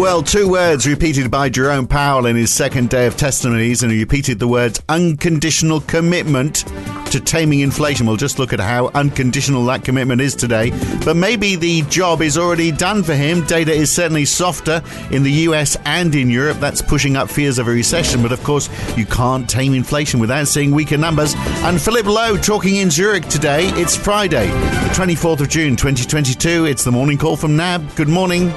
Well, two words repeated by Jerome Powell in his second day of testimonies, and he repeated the words unconditional commitment to taming inflation. We'll just look at how unconditional that commitment is today. But maybe the job is already done for him. Data is certainly softer in the US and in Europe. That's pushing up fears of a recession. But of course, you can't tame inflation without seeing weaker numbers. And Philip Lowe talking in Zurich today. It's Friday, the 24th of June, 2022. It's the morning call from NAB. Good morning.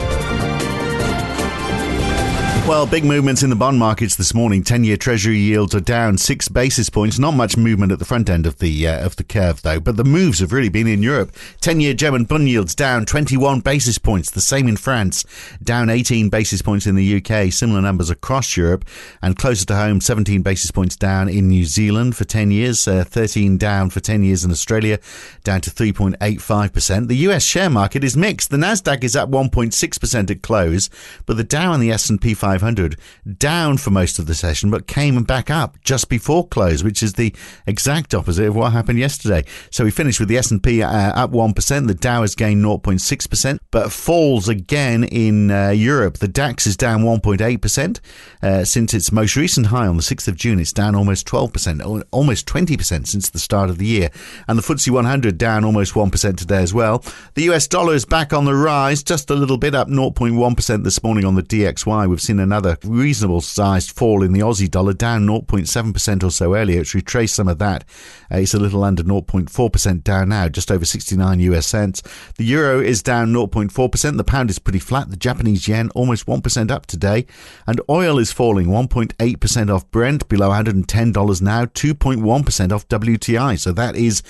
Well, big movements in the bond markets this morning. Ten-year Treasury yields are down six basis points. Not much movement at the front end of the uh, of the curve, though. But the moves have really been in Europe. Ten-year German bond yields down 21 basis points. The same in France, down 18 basis points in the UK. Similar numbers across Europe, and closer to home, 17 basis points down in New Zealand for 10 years, uh, 13 down for 10 years in Australia, down to 3.85 percent. The US share market is mixed. The Nasdaq is up 1.6 percent at close, but the Dow and the S&P 500 500 down for most of the session, but came back up just before close, which is the exact opposite of what happened yesterday. So we finished with the S&P uh, up 1%. The Dow has gained 0.6%, but falls again in uh, Europe. The DAX is down 1.8% uh, since its most recent high on the 6th of June. It's down almost 12%, almost 20% since the start of the year. And the FTSE 100 down almost 1% today as well. The US dollar is back on the rise, just a little bit up 0.1% this morning on the DXY. We've seen another reasonable sized fall in the Aussie dollar, down 0.7% or so earlier. It's retraced some of that. Uh, it's a little under 0.4% down now, just over 69 US cents. The euro is down 0.4%. The pound is pretty flat. The Japanese yen almost 1% up today. And oil is falling 1.8% off Brent, below $110 now, 2.1% off WTI. So that is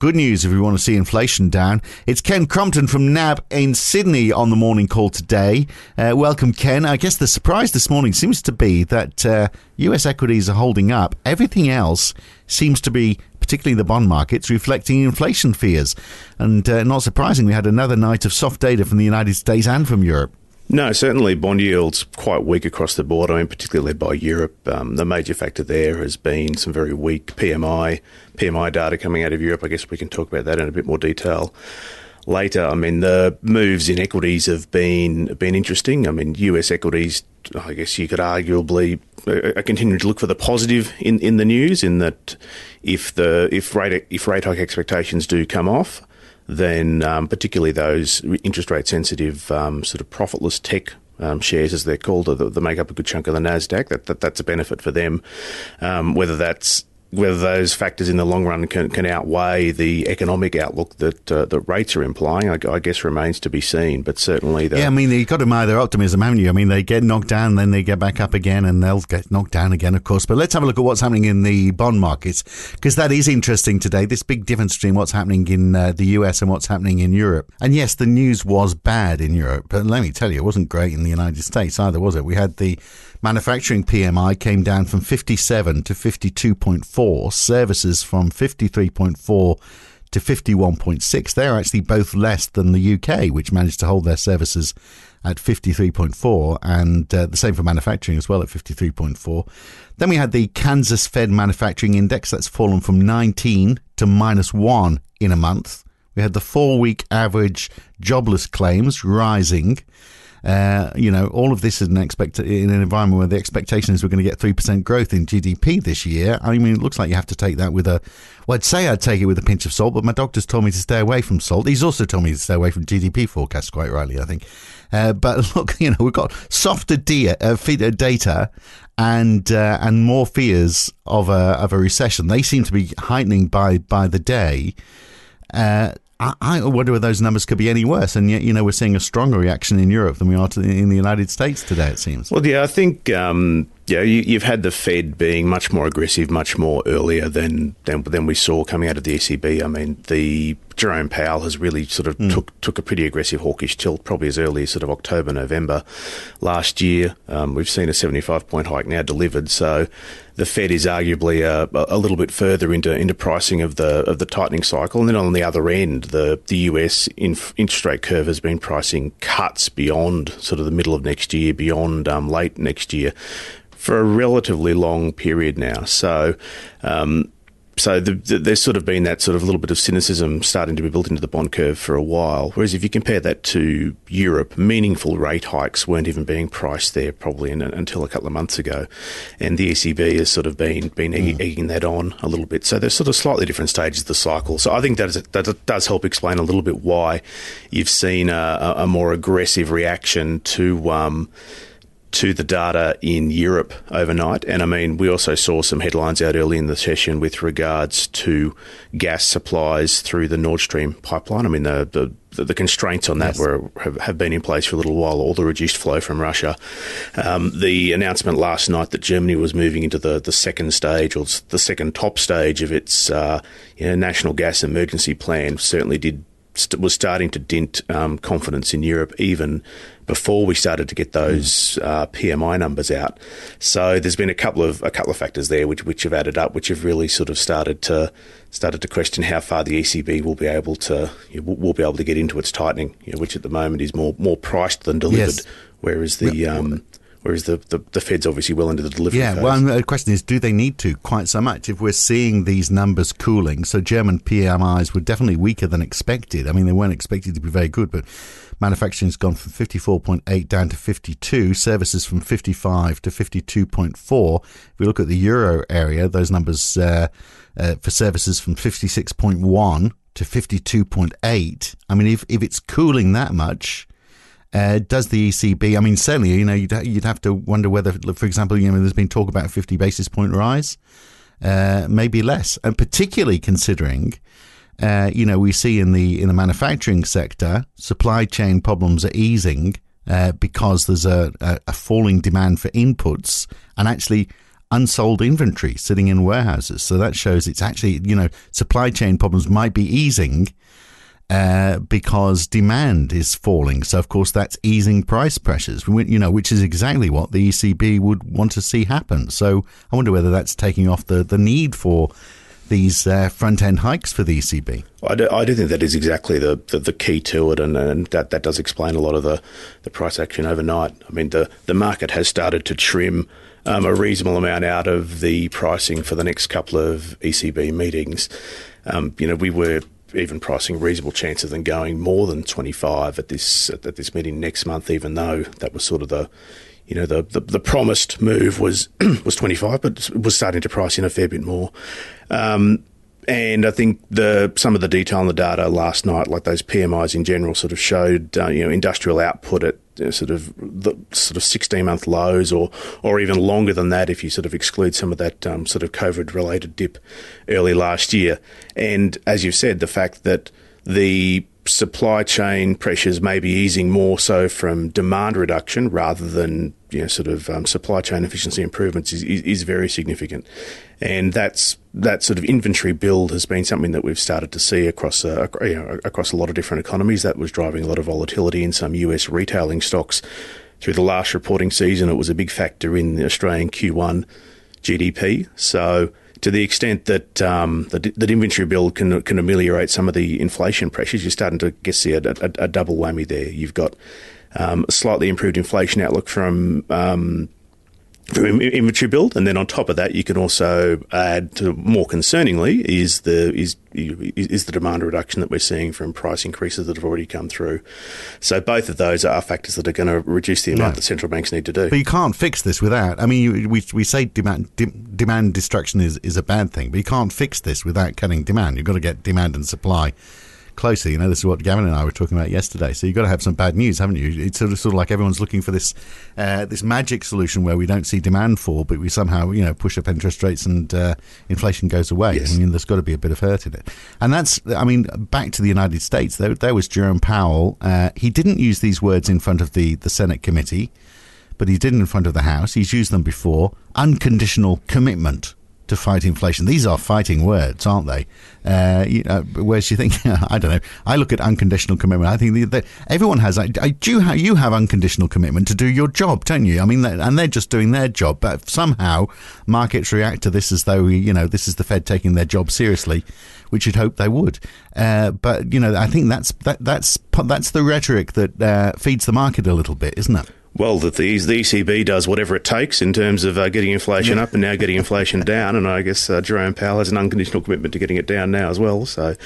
Good news if we want to see inflation down. It's Ken Crompton from NAB in Sydney on the morning call today. Uh, welcome, Ken. I guess the surprise this morning seems to be that uh, US equities are holding up. Everything else seems to be, particularly the bond markets, reflecting inflation fears. And uh, not surprisingly, we had another night of soft data from the United States and from Europe. No, certainly bond yields quite weak across the board. I mean, particularly led by Europe. Um, the major factor there has been some very weak PMI PMI data coming out of Europe. I guess we can talk about that in a bit more detail later. I mean, the moves in equities have been been interesting. I mean, US equities. I guess you could arguably uh, uh continue to look for the positive in, in the news. In that, if the if rate if rate hike expectations do come off, then um, particularly those interest rate sensitive um, sort of profitless tech um, shares, as they're called, that make up a good chunk of the Nasdaq. That, that that's a benefit for them. Um, whether that's whether those factors in the long run can, can outweigh the economic outlook that uh, the rates are implying, I, I, guess remains to be seen. But certainly, the, yeah, I mean, you've got to admire their optimism, haven't you? I mean, they get knocked down, then they get back up again, and they'll get knocked down again, of course. But let's have a look at what's happening in the bond markets because that is interesting today. This big difference between what's happening in uh, the US and what's happening in Europe. And yes, the news was bad in Europe, but let me tell you, it wasn't great in the United States either, was it? We had the Manufacturing PMI came down from 57 to 52.4, services from 53.4 to 51.6. They're actually both less than the UK, which managed to hold their services at 53.4, and uh, the same for manufacturing as well at 53.4. Then we had the Kansas Fed Manufacturing Index, that's fallen from 19 to minus 1 in a month. We had the four week average jobless claims rising. Uh, you know, all of this is an expect in an environment where the expectation is we're going to get three percent growth in GDP this year. I mean, it looks like you have to take that with a. Well, I'd say I'd take it with a pinch of salt, but my doctor's told me to stay away from salt. He's also told me to stay away from GDP forecasts, quite rightly, I think. Uh, but look, you know, we've got softer de- uh, data and uh, and more fears of a of a recession. They seem to be heightening by by the day. Uh, I, wonder whether those numbers could be any worse. And yet, you know, we're seeing a stronger reaction in Europe than we are to, in the United States today, it seems. Well, yeah, I think um, yeah, you, have had the Fed being much more aggressive, much more earlier than, than than we saw coming out of the ECB. I mean, the Jerome Powell has really sort of mm. took took a pretty aggressive hawkish tilt, probably as early as sort of October, November last year. Um, we've seen a 75 point hike now delivered, so the Fed is arguably a, a, little bit further into into pricing of the of the tightening cycle, and then on the other end, the the US interest rate curve has been pricing cuts beyond sort of the middle of next year, beyond um, late next year, for a relatively long period now. So. Um, so the, the, there's sort of been that sort of little bit of cynicism starting to be built into the bond curve for a while. Whereas if you compare that to Europe, meaningful rate hikes weren't even being priced there probably in, until a couple of months ago, and the ECB has sort of been been mm. egging that on a little bit. So there's sort of slightly different stages of the cycle. So I think that, is, that does help explain a little bit why you've seen a, a more aggressive reaction to. Um, to the data in Europe overnight. And I mean, we also saw some headlines out early in the session with regards to gas supplies through the Nord Stream pipeline. I mean, the, the, the constraints on that yes. were have, have, been in place for a little while, all the reduced flow from Russia. Um, the announcement last night that Germany was moving into the, the second stage or the second top stage of its uh, you know, national gas emergency plan certainly did was starting to dent um, confidence in Europe even before we started to get those uh, PMI numbers out. So there's been a couple of a couple of factors there which which have added up, which have really sort of started to started to question how far the ECB will be able to you know, will be able to get into its tightening, you know, which at the moment is more more priced than delivered. Yes. Whereas the um, whereas the, the, the, Fed's obviously well into the delivery. Yeah, phase. well, the question is, do they need to quite so much? If we're seeing these numbers cooling, so German PMIs were definitely weaker than expected. I mean, they weren't expected to be very good, but manufacturing's gone from 54.8 down to 52, services from 55 to 52.4. If we look at the euro area, those numbers uh, uh, for services from 56.1 to 52.8. I mean, if, if it's cooling that much, uh, does the ECB? I mean, certainly, you know, you'd, you'd have to wonder whether, for example, you know, there's been talk about a 50 basis point rise, uh, maybe less, and particularly considering, uh, you know, we see in the in the manufacturing sector, supply chain problems are easing uh, because there's a, a, a falling demand for inputs, and actually unsold inventory sitting in warehouses. So that shows it's actually, you know, supply chain problems might be easing uh, because demand is falling. So, of course, that's easing price pressures, you know, which is exactly what the ECB would want to see happen. So, I wonder whether that's taking off the, the need for these uh, front end hikes for the ECB. I do, I do think that is exactly the, the, the key to it, and, and, that, that does explain a lot of the, the price action overnight. I mean, the, the market has started to trim um, a reasonable amount out of the pricing for the next couple of ECB meetings. Um, you know, we were even pricing reasonable chance of them going more than 25 at this at this meeting next month, even though that was sort of the you know the, the, the promised move was was 25, but was starting to price in a fair bit more. Um, and I think the some of the detail in the data last night, like those PMIs in general, sort of showed uh, you know industrial output at know, sort of the sort of 16 month lows, or or even longer than that if you sort of exclude some of that um, sort of COVID related dip early last year. And as you've said, the fact that the supply chain pressures may be easing more so from demand reduction rather than you know, sort of um, supply chain efficiency improvements is, is, is, very significant, and that's that sort of inventory build has been something that we've started to see across uh, you know, across a lot of different economies. That was driving a lot of volatility in some US retailing stocks through the last reporting season. It was a big factor in the Australian Q1 GDP. So to the extent that um, that, that, inventory build can can ameliorate some of the inflation pressures, you're starting to get see a, a, a double whammy there. You've got um, a slightly improved inflation outlook from um, from inventory build, and then on top of that, you can also add to more concerningly is the is is the demand reduction that we're seeing from price increases that have already come through. So both of those are factors that are going to reduce the amount right. that central banks need to do. But you can't fix this without. I mean, you, we we say demand de- demand destruction is is a bad thing, but you can't fix this without cutting demand. You've got to get demand and supply closer. You know, this is what Gavin and I were talking about yesterday. So you've got to have some bad news, haven't you? It's sort of, sort of like everyone's looking for this uh, this magic solution where we don't see demand for, but we somehow you know push up interest rates and uh, inflation goes away. Yes. I mean, there's got to be a bit of hurt in it, and that's I mean, back to the United States. There, there was Jerome Powell. Uh, he didn't use these words in front of the the Senate committee, but he did in front of the House. He's used them before. Unconditional commitment to fight inflation. These are fighting words, aren't they? Uh, you know, whereas you think, I don't know. I look at unconditional commitment. I think the, the, everyone has. I, I do. You have unconditional commitment to do your job, don't you? I mean, and they're just doing their job, but somehow markets react to this as though you know this is the Fed taking their job seriously, which you'd hope they would. Uh, but you know, I think that's that, that's that's the rhetoric that uh, feeds the market a little bit, isn't it? Well, that the, the ECB does whatever it takes in terms of uh, getting inflation up and now getting inflation down, and I guess uh, Jerome Powell has an unconditional commitment to getting it down now as well. So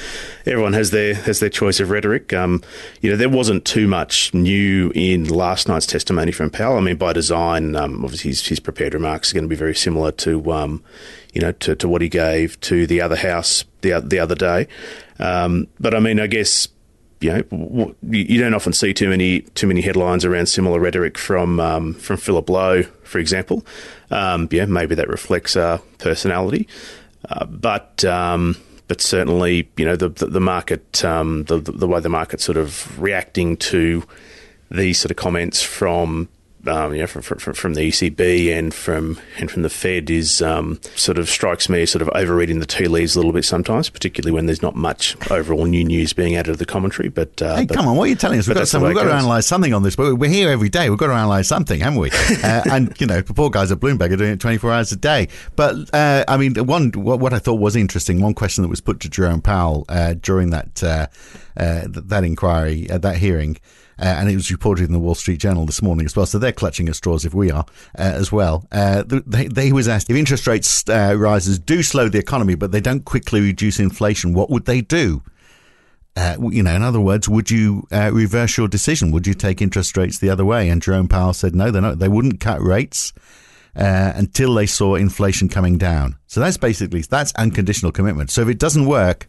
everyone has their has their choice of rhetoric. Um, you know, there wasn't too much new in last night's testimony from Powell. I mean, by design, um, obviously his, his, prepared remarks are going to be very similar to um, you know to, to, what he gave to the other house the the other day. Um, but I mean, I guess you know, you don't often see too many too many headlines around similar rhetoric from um, from Philip Lowe, for example. Um, yeah, maybe that reflects uh, personality, uh, but um, but certainly, you know, the the, the market, um, the the way the market's sort of reacting to these sort of comments from um, you know, from, from, from, the ECB and from and from the Fed is um, sort of strikes me as sort of overreading the tea leaves a little bit sometimes, particularly when there's not much overall new news being added to the commentary. But uh, hey, but, come on, what are you telling us? We've got, some, we've got to analyse something on this. But we're here every day. We've got to analyse something, haven't we? uh, and you know, the poor guys at Bloomberg are doing it 24 hours a day. But uh, I mean, one what, what, I thought was interesting, one question that was put to Jerome Powell uh, during that uh, uh, that inquiry, that hearing. Uh, and it was reported in the Wall Street Journal this morning as well. So they're clutching at straws if we are uh, as well. Uh, they, they was asked if interest rates uh, rises do slow the economy, but they don't quickly reduce inflation. What would they do? Uh, you know, in other words, would you uh, reverse your decision? Would you take interest rates the other way? And Jerome Powell said no, not. They wouldn't cut rates. until they saw inflation coming down. So that's basically that's unconditional commitment. So if it doesn't work,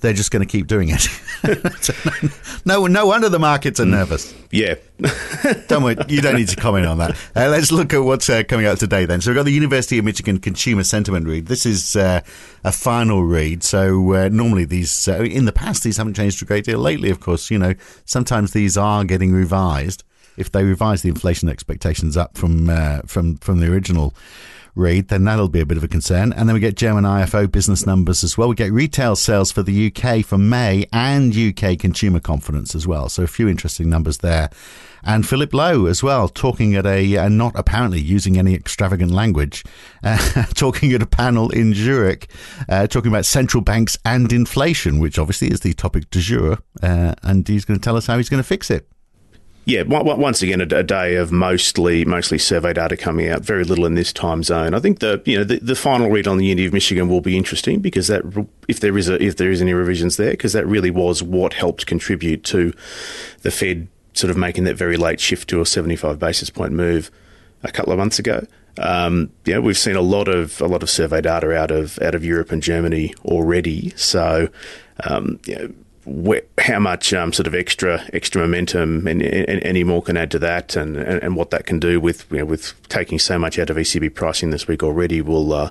they're just going to keep doing it. no, no wonder the markets are mm. nervous. Yeah. don't worry, you don't need to comment on that. Uh, let's look at what's uh, coming out today then. So we've got the University of Michigan Consumer Sentiment Read. This is uh, a final read. So uh, normally these, uh, in the past, these haven't changed a great deal. Lately, of course, you know, sometimes these are getting revised. If they revise the inflation expectations up from uh, from from the original read, then that'll be a bit of a concern. And then we get German IFO business numbers as well. We get retail sales for the UK for May and UK consumer confidence as well. So a few interesting numbers there. And Philip Lowe as well, talking at a, uh, not apparently using any extravagant language, uh, talking at a panel in Zurich, uh, talking about central banks and inflation, which obviously is the topic du jour. Uh, and he's going to tell us how he's going to fix it. Yeah, once again, a, day of mostly mostly survey data coming out. Very little in this time zone. I think the you know the, the final read on the University of Michigan will be interesting because that if there is a if there is any revisions there because that really was what helped contribute to the Fed sort of making that very late shift to a 75 basis point move a couple of months ago. Um, yeah, we've seen a lot of a lot of survey data out of out of Europe and Germany already. So, um, how much um, sort of extra extra momentum and, and, any more can add to that, and, and, and, what that can do with you know, with taking so much out of ECB pricing this week already will uh,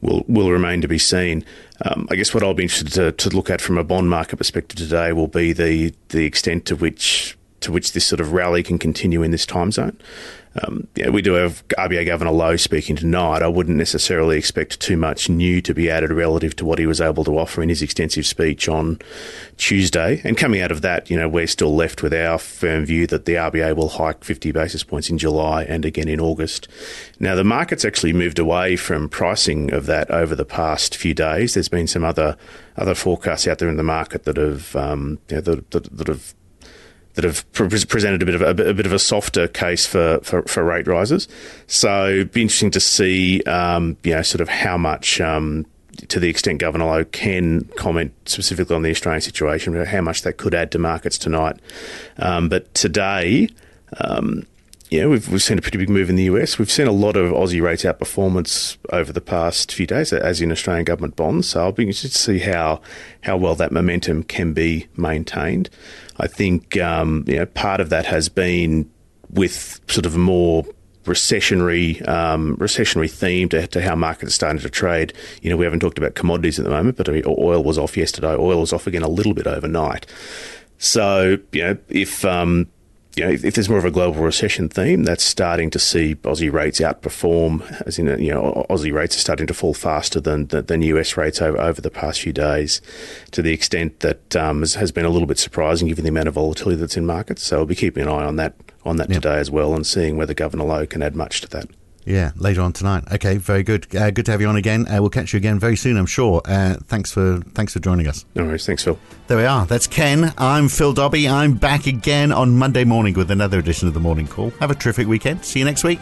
will will remain to be seen. Um, I guess what I'll be interested to, to look at from a bond market perspective today will be the the extent to which to which this sort of rally can continue in this time zone. Um, yeah, we do have RBA Governor Lowe speaking tonight. I wouldn't necessarily expect too much new to be added relative to what he was able to offer in his extensive speech on Tuesday. And coming out of that, you know, we're still left with our firm view that the RBA will hike 50 basis points in July and again in August. Now, the market's actually moved away from pricing of that over the past few days. There's been some other other forecasts out there in the market that have um, you know, that, that, that have that have pre- presented a bit of a, a, bit of a softer case for, for, for, rate rises. So it'd be interesting to see, um, you know, sort of how much, um, to the extent Governor Lowe can comment specifically on the Australian situation, how much that could add to markets tonight. Um, but today, um, yeah, we've, we've seen a pretty big move in the US. We've seen a lot of Aussie rates outperformance over the past few days, as in Australian government bonds. So I'll be interested to see how how well that momentum can be maintained. I think um, you know part of that has been with sort of more recessionary um, recessionary theme to, to, how markets are starting to trade. You know, we haven't talked about commodities at the moment, but I mean, oil was off yesterday. Oil was off again a little bit overnight. So you know, if um, you know, if, if, there's more of a global recession theme, that's starting to see Aussie rates outperform, as in, you know, Aussie rates are starting to fall faster than than US rates over, over the past few days, to the extent that um, has, has, been a little bit surprising given the amount of volatility that's in markets. So I'll be keeping an eye on that on that yep. today as well, and seeing whether Governor Lowe can add much to that. Yeah, later on tonight. Okay, very good. Uh, good to have you on again. Uh, we'll catch you again very soon, I'm sure. Uh, thanks for thanks for joining us. No worries. Thanks, Phil. There we are. That's Ken. I'm Phil Dobbie. I'm back again on Monday morning with another edition of the Morning Call. Have a terrific weekend. See you next week.